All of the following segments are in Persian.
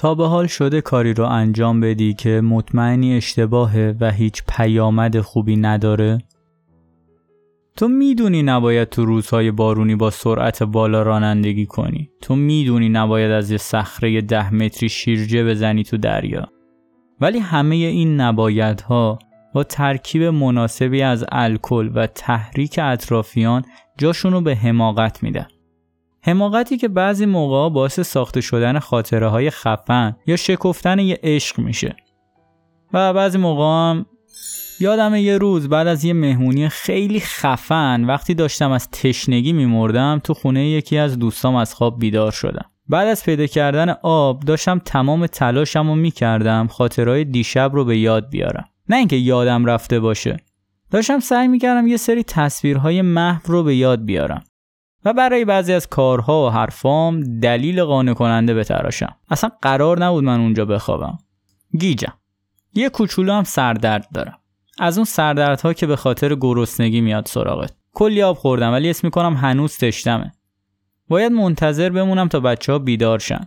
تا به حال شده کاری رو انجام بدی که مطمئنی اشتباهه و هیچ پیامد خوبی نداره؟ تو می‌دونی نباید تو روزهای بارونی با سرعت بالا رانندگی کنی. تو می‌دونی نباید از یه صخره ده متری شیرجه بزنی تو دریا. ولی همه این نبایدها با ترکیب مناسبی از الکل و تحریک اطرافیان جاشونو به حماقت میدن. حماقتی که بعضی موقع باعث ساخته شدن خاطره های خفن یا شکفتن یه عشق میشه. و بعضی موقع هم یادم یه روز بعد از یه مهمونی خیلی خفن وقتی داشتم از تشنگی میمردم تو خونه یکی از دوستام از خواب بیدار شدم. بعد از پیدا کردن آب داشتم تمام تلاشم رو می‌کردم خاطرهای دیشب رو به یاد بیارم. نه اینکه یادم رفته باشه. داشتم سعی می‌کردم یه سری تصویرهای محو رو به یاد بیارم. و برای بعضی از کارها و حرفام دلیل قانع کننده بتراشم. اصلا قرار نبود من اونجا بخوابم. گیجم. یه کوچولو هم سردرد دارم. از اون سردردها که به خاطر گرسنگی میاد سراغت. کلی آب خوردم ولی اسم می‌کنم هنوز تشتمه باید منتظر بمونم تا بچه ها بیدار شن.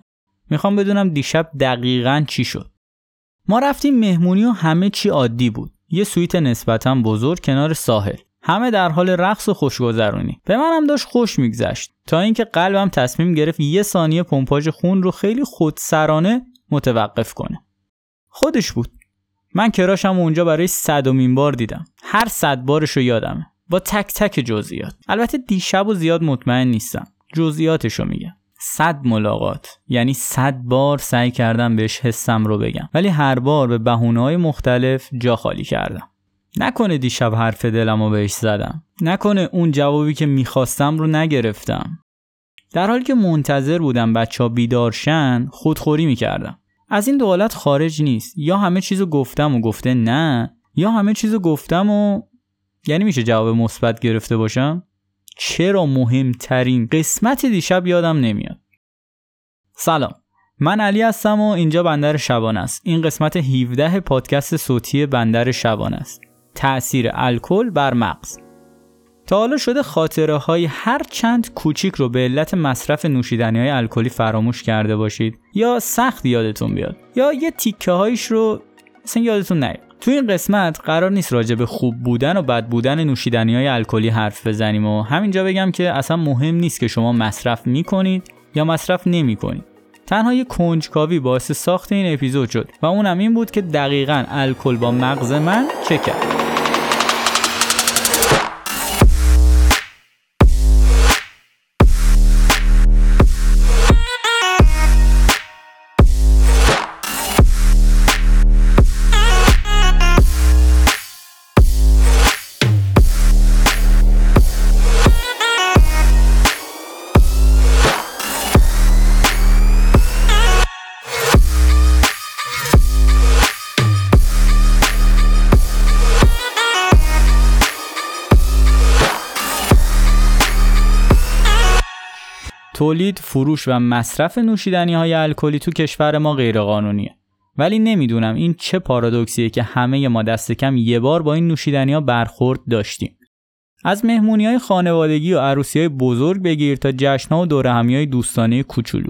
می‌خوام بدونم دیشب دقیقا چی شد. ما رفتیم مهمونی و همه چی عادی بود. یه سویت نسبتا بزرگ کنار ساحل. همه در حال رقص و خوشگذرونی. به منم داشت خوش میگذشت. تا اینکه قلبم تصمیم گرفت یه ثانیه پمپاژ خون رو خیلی خودسرانه متوقف کنه. خودش بود. من کراشم اونجا برای صدومین بار دیدم. هر صد بارش رو یادمه. با تک تک جزئیات. البته دیشب و زیاد مطمئن نیستم. جزئیاتش میگم. صد ملاقات. یعنی صد بار سعی کردم بهش حسم رو بگم. ولی هر بار به بهونه مختلف جا خالی کردم. نکنه دیشب حرف دلم رو بهش زدم. نکنه اون جوابی که می‌خواستم رو نگرفتم. در حالی که منتظر بودم بچه ها بیدارشن خودخوری می‌کردم. از این دو خارج نیست. یا همه چیزو گفتم و گفته نه یا همه چیزو گفتم و یعنی میشه جواب مثبت گرفته باشم؟ چرا مهمترین قسمت دیشب یادم نمیاد؟ سلام. من علی هستم و اینجا بندر شبانه است. این قسمت 17 پادکست صوتی بندر شبانه است. تأثیر الکل بر مغز. تا حالا شده خاطره های هر چند کوچیک رو به علت مصرف نوشیدنی های الکلی فراموش کرده باشید یا سخت یادتون بیاد یا یه تیکه هایش رو مثلا یادتون نیاد. تو این قسمت قرار نیست راجع به خوب بودن و بد بودن نوشیدنی های الکلی حرف بزنیم و همینجا بگم که اصلا مهم نیست که شما مصرف می‌کنید یا مصرف نمی‌کنید. تنها یه کنجکاوی باعث ساخت این اپیزود شد و اونم این بود که دقیقا الکل با مغز من چه کرد. تولید، فروش و مصرف نوشیدنی های الکلی تو کشور ما غیرقانونیه. ولی نمی‌دونم این چه پارادوکسیه که همه ما دست کم یه بار با این نوشیدنی ها برخورد داشتیم. از مهمونی های خانوادگی و عروسی های بزرگ بگیر تا جشن ها و دوره های دوستانه کوچولو.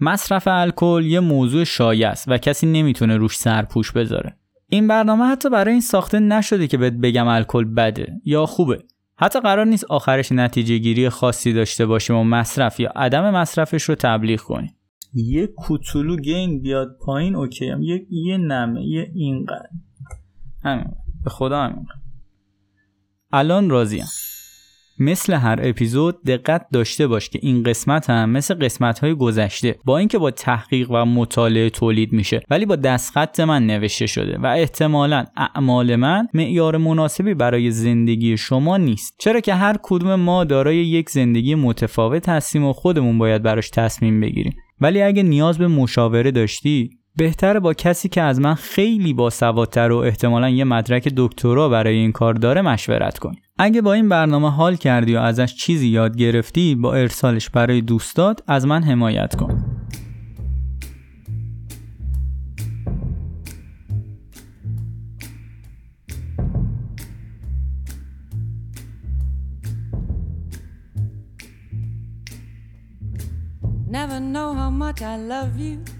مصرف الکل یه موضوع شایع است و کسی نمی‌تونه روش سرپوش بذاره. این برنامه حتی برای این ساخته نشده که بهت بگم الکل بده یا خوبه. حتی قرار نیست آخرش نتیجه گیری خاصی داشته باشیم و مصرف یا عدم مصرفش رو تبلیغ کنیم. یه کوچولو گین بیاد پایین اوکی. هم. یه یه نمه یه اینقدر. همین. به خدا همین. الان راضیم. مثل هر اپیزود دقت داشته باش که این قسمت هم مثل قسمت های گذشته با اینکه با تحقیق و مطالعه تولید میشه ولی با دستخط من نوشته شده و احتمالا اعمال من معیار مناسبی برای زندگی شما نیست. چرا که هر کدوم ما دارای یک زندگی متفاوت هستیم و خودمون باید براش تصمیم بگیریم. ولی اگه نیاز به مشاوره داشتی بهتره با کسی که از من خیلی باسوادتر و احتمالا یه مدرک دکترا برای این کار داره مشورت کن. اگه با این برنامه حال کردی و ازش چیزی یاد گرفتی با ارسالش برای دوستات از من حمایت کن. Never know how much I love you.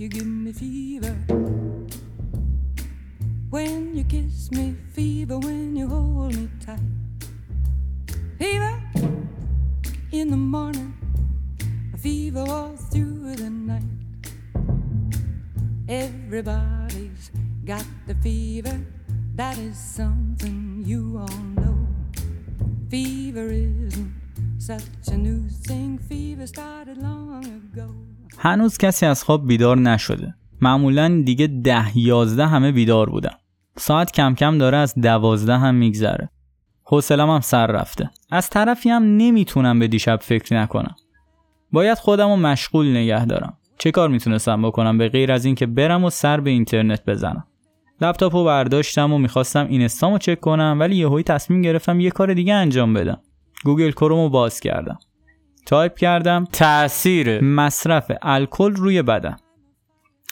you give me fever. When you kiss me, هنوز کسی از خواب بیدار نشده. معمولا دیگه ده یازده همه بیدار بودن. ساعت کم کم داره از دوازده هم میگذره. حوصلم هم سر رفته. از طرفی هم نمی‌تونم به دیشب فکر نکنم. باید خودم رو مشغول نگه دارم. چه کار می‌تونستم بکنم به غیر از اینکه برم و سر به اینترنت بزنم. لپتاپ رو برداشتم و می‌خواستم اینستامو چک کنم ولی یهویی تصمیم گرفتم یه کار دیگه انجام بدم. گوگل کروم رو باز کردم. تایپ کردم. تاثیر مصرف الکل روی بدن.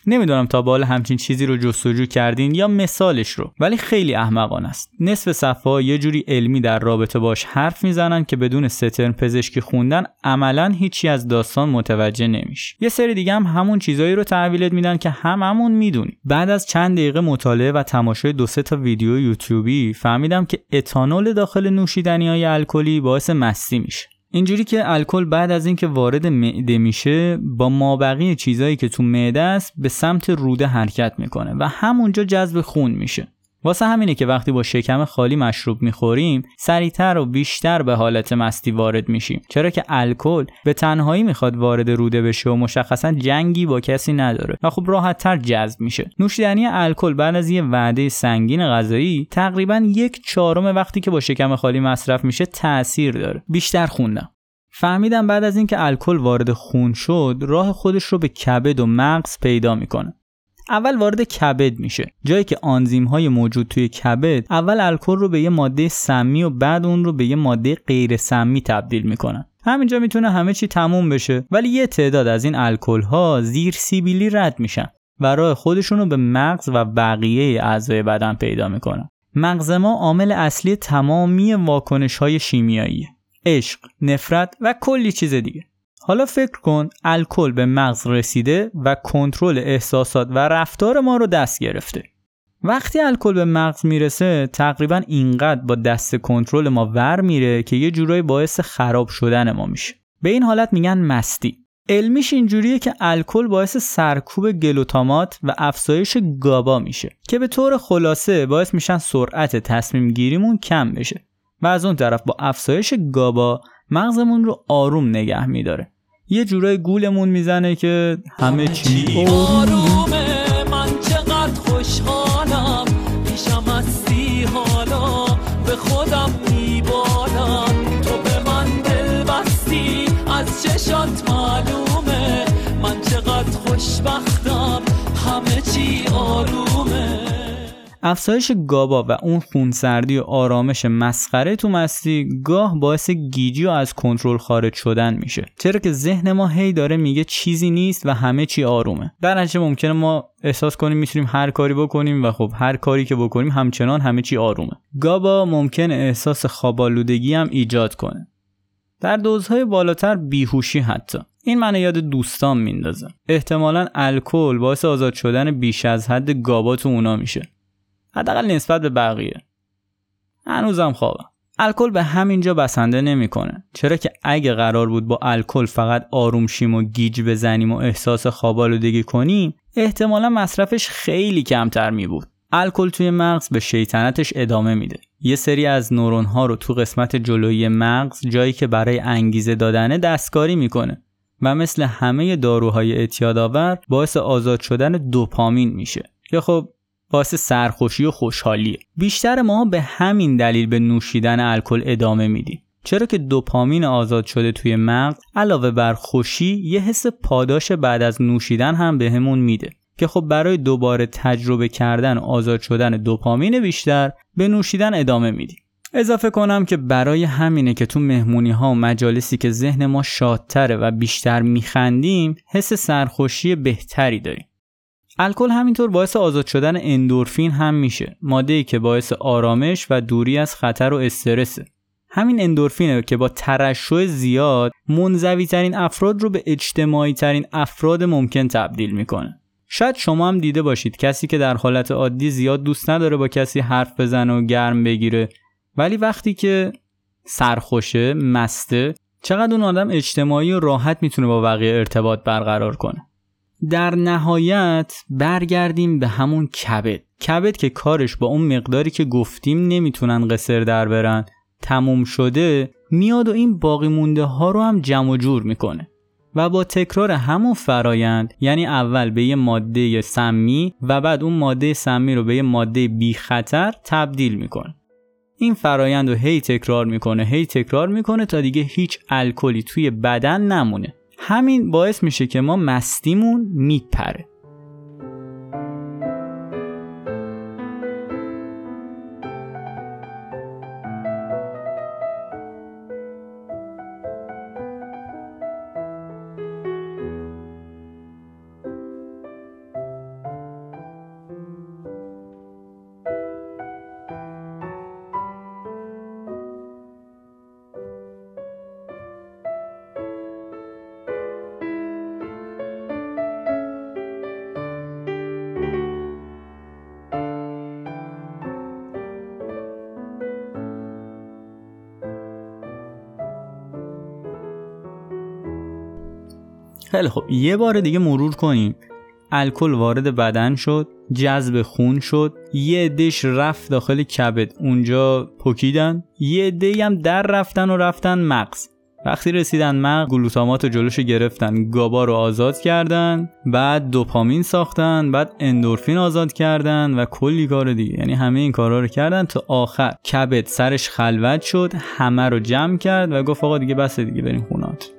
نمی‌دونم تا به حال همچین چیزی رو جستجو کردین یا مثالش رو ولی خیلی احمقانه است. نصف صفحه یه جوری علمی در رابطه باش حرف می‌زنن که بدون سه ترم پزشکی خوندن عملا هیچی از داستان متوجه نمیشه. یه سری دیگه هم همون چیزایی رو تحویلت میدن که هممون می‌دونیم. بعد از چند دقیقه مطالعه و تماشای دو سه تا ویدیو یوتیوبی فهمیدم که اتانول داخل نوشیدنی های الکلی باعث مستی میشه. اینجوری که الکل بعد از اینکه وارد معده میشه با مابقی چیزایی که تو معده است به سمت روده حرکت می‌کنه و همونجا جذب خون میشه. واسه همینه که وقتی با شکم خالی مشروب می‌خوریم سریعتر و بیشتر به حالت مستی وارد میشیم. چرا که الکل به تنهایی می‌خواد وارد روده بشه و مشخصا جنگی با کسی نداره و خب راحتتر جذب میشه. نوشیدنی الکل بعد از یه وعده سنگین غذایی تقریبا یک چهارم وقتی که با شکم خالی مصرف میشه تاثیر داره. بیشتر خوندم. فهمیدم بعد از اینکه الکل وارد خون شد راه خودش رو به کبد و مغز پیدا می‌کنه. اول وارد کبد میشه. جایی که آنزیم های موجود توی کبد اول الکل رو به یه ماده سمی و بعد اون رو به یه ماده غیر سمی تبدیل می‌کنن. همینجا می‌تونه همه چی تموم بشه ولی یه تعداد از این الکل ها زیر سیبیلی رد میشن و راه خودشون رو به مغز و بقیه اعضای بدن پیدا می‌کنن. مغز ما عامل اصلی تمامی واکنش های شیمیایی عشق، نفرت و کلی چیز دیگه. حالا فکر کن الکل به مغز رسیده و کنترل احساسات و رفتار ما رو دست گرفته. وقتی الکل به مغز می‌رسه تقریبا اینقدر با دست کنترل ما ور میره که یه جورایی باعث خراب شدن ما میشه. به این حالت میگن مستی. علمیش اینجوریه که الکل باعث سرکوب گلوتامات و افزایش گابا میشه که به طور خلاصه باعث میشن سرعت تصمیم گیریمون کم بشه و از اون طرف با افزایش گابا مغزمون رو آروم نگه میداره یه جورای گولمون می‌زنه که همه چی آرومه من چقدر خوشحالم. پیشم هستی حالا به خودم میبالم. تو به من دل بستی از چشات معلومه. من چقدر خوشبختم همه چی آرومه افزایش گابا و اون خونسردی و آرامش مسخره تو مستی گاه باعث گیجی و از کنترل خارج شدن میشه. چرا که ذهن ما هی داره میگه چیزی نیست و همه چی آرومه. در نتیجه ممکنه ما احساس کنیم می‌تونیم هر کاری بکنیم و خب هر کاری که بکنیم همچنان همه چی آرومه. گابا ممکنه احساس خوابالودگی هم ایجاد کنه. در دوزهای بالاتر بیهوشی حتی. این منو یاد دوستان میندازه. احتمالا الکل باعث آزاد شدن بیش از حد گابا تو اونا میشه. حداقل نسبت به بقیه. هنوزم خوابم. الکل به همینجا بسنده نمی‌کنه. چرا که اگه قرار بود با الکل فقط آروم شیم و گیج بزنیم و احساس خوابالودگی کنیم احتمالا مصرفش خیلی کمتر می بود الکل توی مغز به شیطنتش ادامه میده. یه سری از نورون ها رو تو قسمت جلویی مغز جایی که برای انگیزه دادنه دستکاری می‌کنه و مثل همه داروهای اعتیادآور باعث آزاد شدن دوپامین میشه. که خب باعث سرخوشی و خوشحالیه. بیشتر ما به همین دلیل به نوشیدن الکل ادامه میدیم. چرا که دوپامین آزاد شده توی مغز علاوه بر خوشی یه حس پاداش بعد از نوشیدن هم بهمون میده که خب برای دوباره تجربه کردن آزاد شدن دوپامین بیشتر به نوشیدن ادامه میدیم. اضافه کنم که برای همینه که تو مهمونی ها و مجالسی که ذهن ما شادتره و بیشتر میخندیم حس سرخوشی بهتری داریم. الکل همینطور باعث آزاد شدن اندورفین هم میشه ماده که باعث آرامش و دوری از خطر و استرسه. همین اندورفینه که با ترشح زیاد منزوی ترین افراد رو به اجتماعی ترین افراد ممکن تبدیل می‌کنه. شاید شما هم دیده باشید کسی که در حالت عادی زیاد دوست نداره با کسی حرف بزنه و گرم بگیره. ولی وقتی که سرخوشه مسته چقدر اون آدم اجتماعی و راحت می‌تونه با بقیه ارتباط برقرار کنه؟ در نهایت برگردیم به همون کبد. کبد که کارش با اون مقداری که گفتیم نمی‌تونن قصر در برن. تموم شده میاد و این باقی مونده ها رو هم جمع جور می‌کنه. و با تکرار همون فرایند یعنی اول به یه ماده سمی و بعد اون ماده سمی رو به یه ماده بی خطر تبدیل می‌کنه. این فرایند رو هی تکرار می‌کنه هی تکرار می‌کنه تا دیگه هیچ الکلی توی بدن نمونه. همین باعث میشه که ما مستیمون میپره. خیلی خب یه بار دیگه مرور کنیم. الکل وارد بدن شد جذب خون شد یه عدهش رفت داخل کبد اونجا پکیدن یه عده هم در رفتن و رفتن مغز. وقتی رسیدن مغز گلوتامات رو جلوش گرفتن گابا رو آزاد کردن بعد دوپامین ساختن بعد اندورفین آزاد کردن و کلی کار دیگه. یعنی همه این کارا رو کردن تا آخر. کبد سرش خلوت شد همه رو جمع کرد و گفت آقا دیگه بس دیگه بریم خونات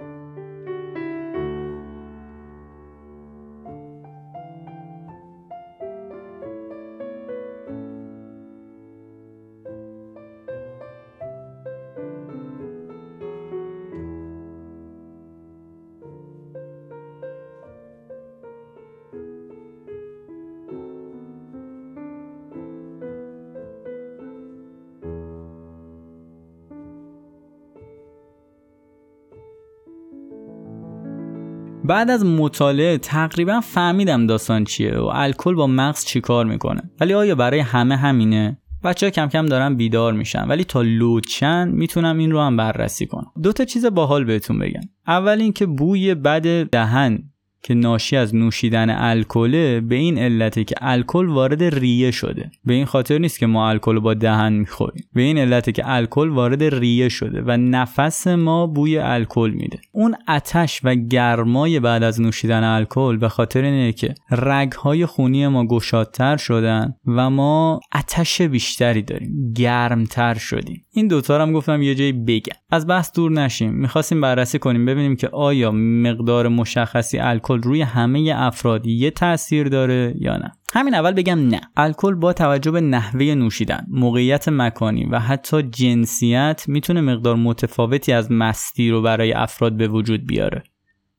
بعد از مطالعه تقریبا فهمیدم داستان چیه و الکل با مغز چیکار می‌کنه. ولی آیا برای همه همینه؟ بچه ها کم کم دارن بیدار میشن ولی تا لوچن می‌تونم این رو هم بررسی کنم. دو تا چیز باحال بهتون بگم. اول اینکه بوی بد دهن که ناشی از نوشیدن الکل به این علته که الکل وارد ریه شده. به این خاطر نیست که ما الکل با دهن می‌خوریم. به این علته که الکل وارد ریه شده و نفس ما بوی الکل میده. اون آتش و گرمای بعد از نوشیدن الکل به خاطر اینه که رگهای خونی ما گشادتر شدن و ما آتش بیشتری داریم. گرمتر شدیم. این دوتا هم گفتم یه جایی بگم. از بحث دور نشیم. می‌خواستیم بررسی کنیم ببینیم که آیا مقدار مشخصی الکل روی همه افراد یه تاثیر داره یا نه. همین اول بگم نه. الکل با توجه به نحوه نوشیدن موقعیت مکانی و حتی جنسیت می‌تونه مقدار متفاوتی از مستی رو برای افراد به وجود بیاره.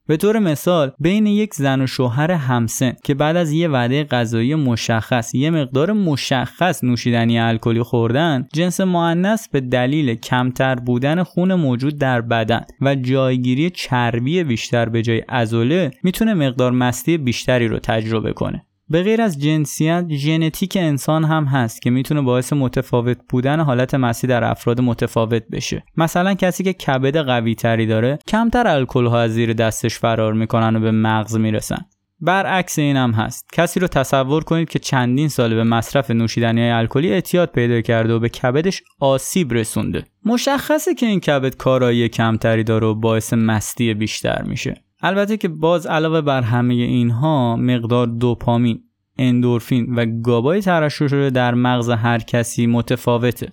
به طور مثال بین یک زن و شوهر همسن که بعد از یه وعده غذایی مشخص یه مقدار مشخص نوشیدنی الکلی خوردن جنس مؤنث به دلیل کمتر بودن خون موجود در بدن و جایگیری چربی بیشتر به جای عضله می‌تونه مقدار مستی بیشتری رو تجربه کنه. به غیر از جنسیت ژنتیک انسان هم هست که می‌تونه باعث متفاوت بودن حالت مسی در افراد متفاوت بشه. مثلا کسی که کبد قوی تری داره کمتر الکل ها از زیر دستش فرار می‌کنن و به مغز می‌رسن. برعکس این هم هست. کسی رو تصور کنید که چندین سال به مصرف نوشیدنی الکلی اعتیاد پیدا کرده و به کبدش آسیب رسونده. مشخصه که این کبد کارایی کمتری داره و باعث مستی بیشتر میشه. البته که باز علاوه بر همه اینها مقدار دوپامین اندورفین و گابای ترشح شده در مغز هر کسی متفاوته.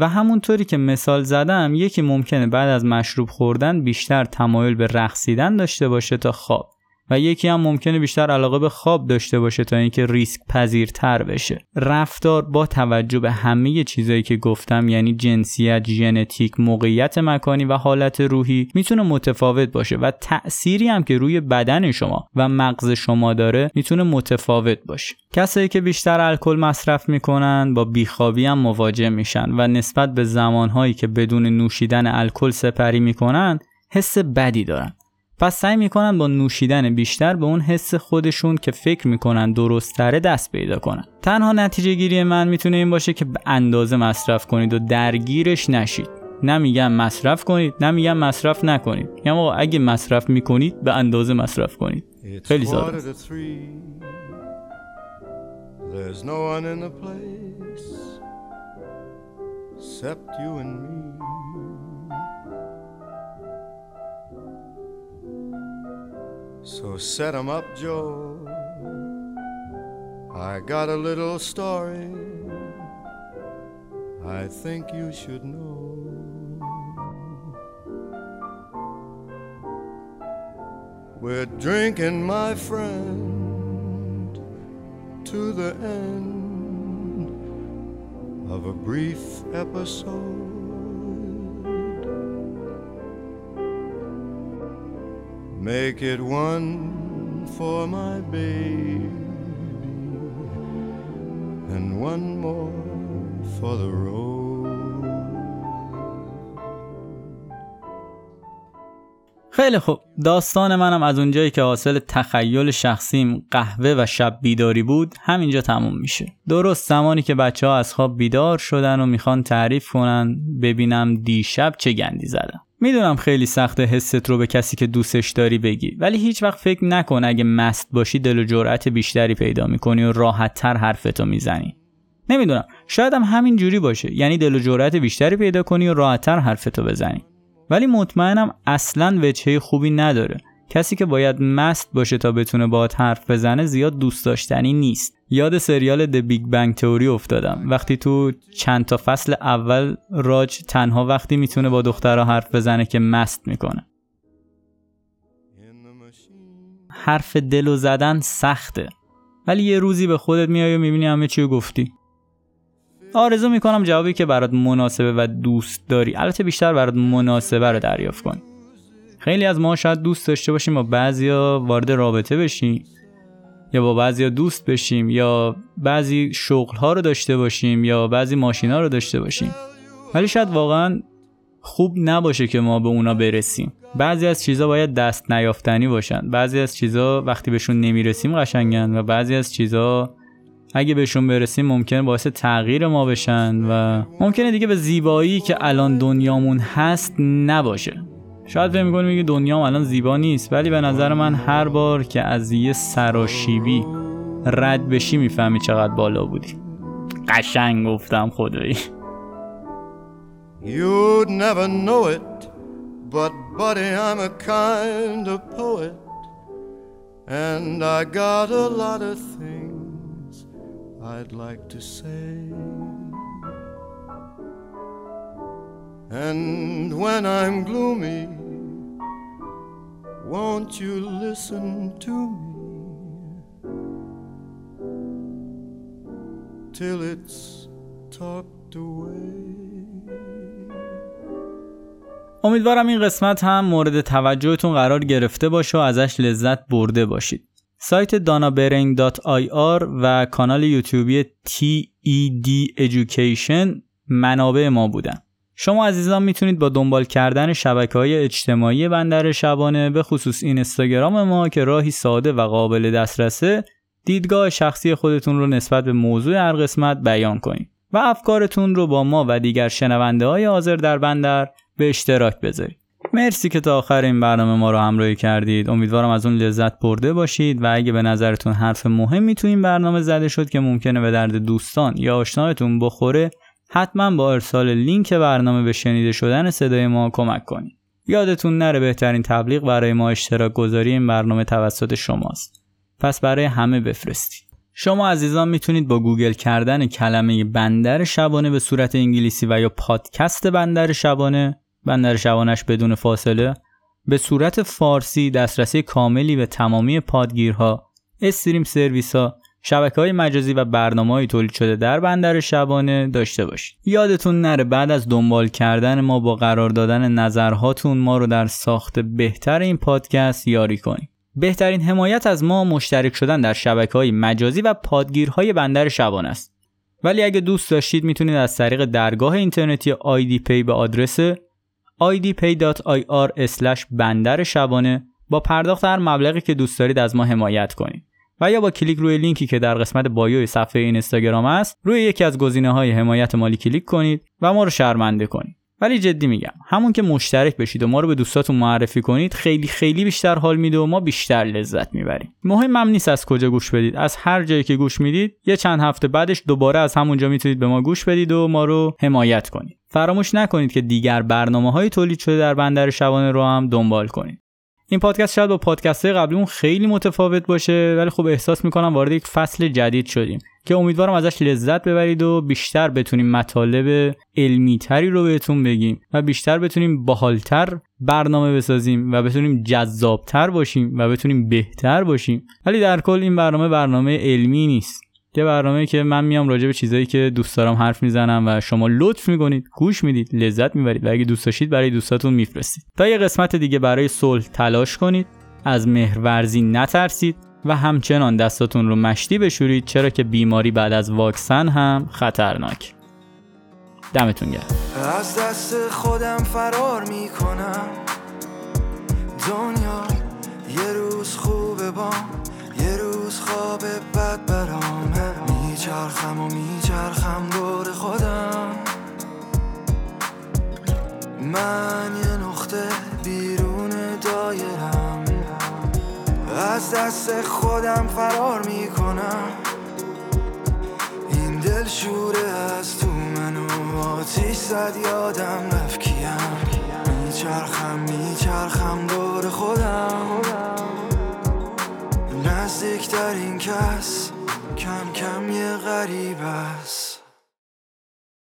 و همونطوری که مثال زدم یکی ممکنه بعد از مشروب خوردن بیشتر تمایل به رقصیدن داشته باشه تا خواب. و یکی هم ممکنه بیشتر علاقه به خواب داشته باشه تا اینکه ریسک پذیرتر بشه. رفتار با توجه به همه چیزایی که گفتم یعنی جنسیت ژنتیک موقعیت مکانی و حالت روحی می‌تونه متفاوت باشه و تأثیری هم که روی بدن شما و مغز شما داره می‌تونه متفاوت باشه. کسایی که بیشتر الکل مصرف می‌کنن با بیخوابی هم مواجه میشن و نسبت به زمانهایی که بدون نوشیدن الکل سپری می‌کنن حس بدی دارن. پس سعی می‌کنن با نوشیدن بیشتر به اون حس خودشون که فکر می‌کنن درستتره دست پیدا کنن. تنها نتیجه گیری من می‌تونه این باشه که به اندازه مصرف کنید و درگیرش نشید. نمیگم مصرف کنید نمیگم مصرف نکنید. یعنی اگه مصرف می‌کنید به اندازه مصرف کنید. خیلی ساده. So set 'em up, Joe. I got a little story I think you should know. We're drinking, my friend, to the end of a brief episode. Make it one for my baby and one more for the road. خیلی خوب. داستان منم از اونجایی که حاصل تخیل شخصیم قهوه و شب بیداری بود همینجا تموم میشه. درست زمانی که بچه ها از خواب بیدار شدن و می‌خوان تعریف کنن ببینم دیشب چه گندی زدم. می‌دونم خیلی سخته حست رو به کسی که دوستش داری بگی ولی هیچ وقت فکر نکن اگه مست باشی دل و جرأت بیشتری پیدا می‌کنی و راحت تر حرفتو می‌زنی. نمی‌دونم شاید هم همین جوری باشه یعنی دل و جرأت بیشتری پیدا کنی و راحت تر حرفتو بزنی. ولی مطمئنم اصلا وجهه خوبی نداره. کسی که باید مست باشه تا بتونه باهات حرف بزنه زیاد دوست داشتنی نیست. یاد سریال د بیگ بنگ تئوری افتادم. وقتی تو چند تا فصل اول راج تنها وقتی می‌تونه با دخترها حرف بزنه که مست می‌کنه. حرف دل و زدن سخته. ولی یه روزی به خودت میای و می‌بینی همه چی گفتی. آرزو می‌کنم جوابی که برات مناسبه و دوست داری. البته بیشتر برات مناسبه رو دریافت کن. خیلی از ما شاید دوست داشته باشیم با بعضیا وارد رابطه بشیم. یا با بعضی دوست بشیم یا بعضی شغل ها رو داشته باشیم یا بعضی ماشین ها رو داشته باشیم. ولی شاید واقعا خوب نباشه که ما به اونا برسیم. بعضی از چیزها باید دست نیافتنی باشن. بعضی از چیزها وقتی بهشون نمی‌رسیم قشنگن و بعضی از چیزها اگه بهشون برسیم ممکنه باعث تغییر ما بشن و ممکنه دیگه به زیبایی که الان دنیامون هست نباشه. شاید فکر می‌کنی میگه دنیام الان زیبا نیست ولی به نظر من هر بار که از یه سراشیبی رد بشی می‌فهمی چقدر بالا بودی قشنگ گفتم خدایی You'd never know it, but buddy, I'm a kind of poet, and I got a lot of things I'd like to say. And when I'm gloomy, won't you listen to me till it's talked away? امیدوارم این قسمت هم مورد توجهتون قرار گرفته باشه و ازش لذت برده باشید. سایت danabereng.ir و کانال یوتیوبی TED Education منابع ما بودن. شما عزیزان می‌تونید با دنبال کردن شبکه های اجتماعی بندر شبانه به خصوص اینستاگرام ما که راهی ساده و قابل دسترسه دیدگاه شخصی خودتون رو نسبت به موضوع هر قسمت بیان کنید و افکارتون رو با ما و دیگر شنونده های حاضر در بندر به اشتراک بذارید. مرسی که تا آخر این برنامه ما رو همراهی کردید. امیدوارم از اون لذت برده باشید و اگه به نظرتون حرف مهمی تو این برنامه زده شد که ممکنه به درد دوستان یا آشنایتون بخوره حتما با ارسال لینک برنامه به شنیده شدن صدای ما کمک کنید. یادتون نره بهترین تبلیغ برای ما اشتراک گذاری این برنامه توسط شماست. پس برای همه بفرستید. شما عزیزان می‌تونید با گوگل کردن کلمه بندر شبانه به صورت انگلیسی و یا پادکست بندر شبانه بندر شبانش بدون فاصله به صورت فارسی دسترسی کاملی به تمامی پادگیرها استریم سرویس ها شبکه های مجازی و برنامه های تولید شده در بندر شبانه داشته باشید. یادتون نره بعد از دنبال کردن ما با قرار دادن نظرهاتون ما رو در ساخت بهتر این پادکست یاری کنید. بهترین حمایت از ما مشترک شدن در شبکه های مجازی و پادگیرهای بندر شبانه است. ولی اگه دوست داشتید می‌تونید از طریق درگاه اینترنتی آیدی پی به آدرس idpay.ir بندر شبانه با پرداخت هر مبلغی که دوست دارید از ما حمایت کنید. و یا با کلیک روی لینکی که در قسمت bio صفحه اینستاگرام است روی یکی از گزینه های حمایت مالی کلیک کنید و ما رو شرمنده کنید. ولی جدی میگم همون که مشترک بشید و ما رو به دوستاتون معرفی کنید خیلی خیلی بیشتر حال میده و ما بیشتر لذت می‌بریم. مهمم نیست از کجا گوش بدید از هر جایی که گوش می‌دید یه چند هفته بعدش دوباره از همونجا می‌تونید به ما گوش بدید و ما رو حمایت کنید. فراموش نکنید که دیگر برنامه های تولید شده در بندر شبانه رو هم دنبال کنید. این پادکست شاید با پادکست قبلیمون خیلی متفاوت باشه ولی خب احساس می‌کنم وارد یک فصل جدید شدیم که امیدوارم ازش لذت ببرید و بیشتر بتونیم مطالب علمی تری رو بهتون بگیم و بیشتر بتونیم باحالتر برنامه بسازیم و بتونیم جذابتر باشیم و بتونیم بهتر باشیم. ولی در کل این برنامه برنامه علمی نیست. یه برنامه که من میام راجع به چیزایی که دوست دارم حرف می‌زنم و شما لطف می‌کنید گوش می‌دید لذت می‌برید و اگه دوست داشتید برای دوستاتون میفرستید. تا یه قسمت دیگه برای صلح تلاش کنید از مهرورزی نترسید و همچنان دستاتون رو مشتی بشورید چرا که بیماری بعد از واکسن هم خطرناک. دمتون گرم. از دست خودم فرار می‌کنم. دنیا یه روز خوبه با یه روز برام میچرخم و میچرخم دور خودم. من یه نقطه بیرون دایرم. از دست خودم فرار می‌کنم. این دل شوره از تو منو آتیش زد یادم رفت کیم. میچرخم میچرخم دور خودم. نزدیکترین کس کم کم یه غریب است.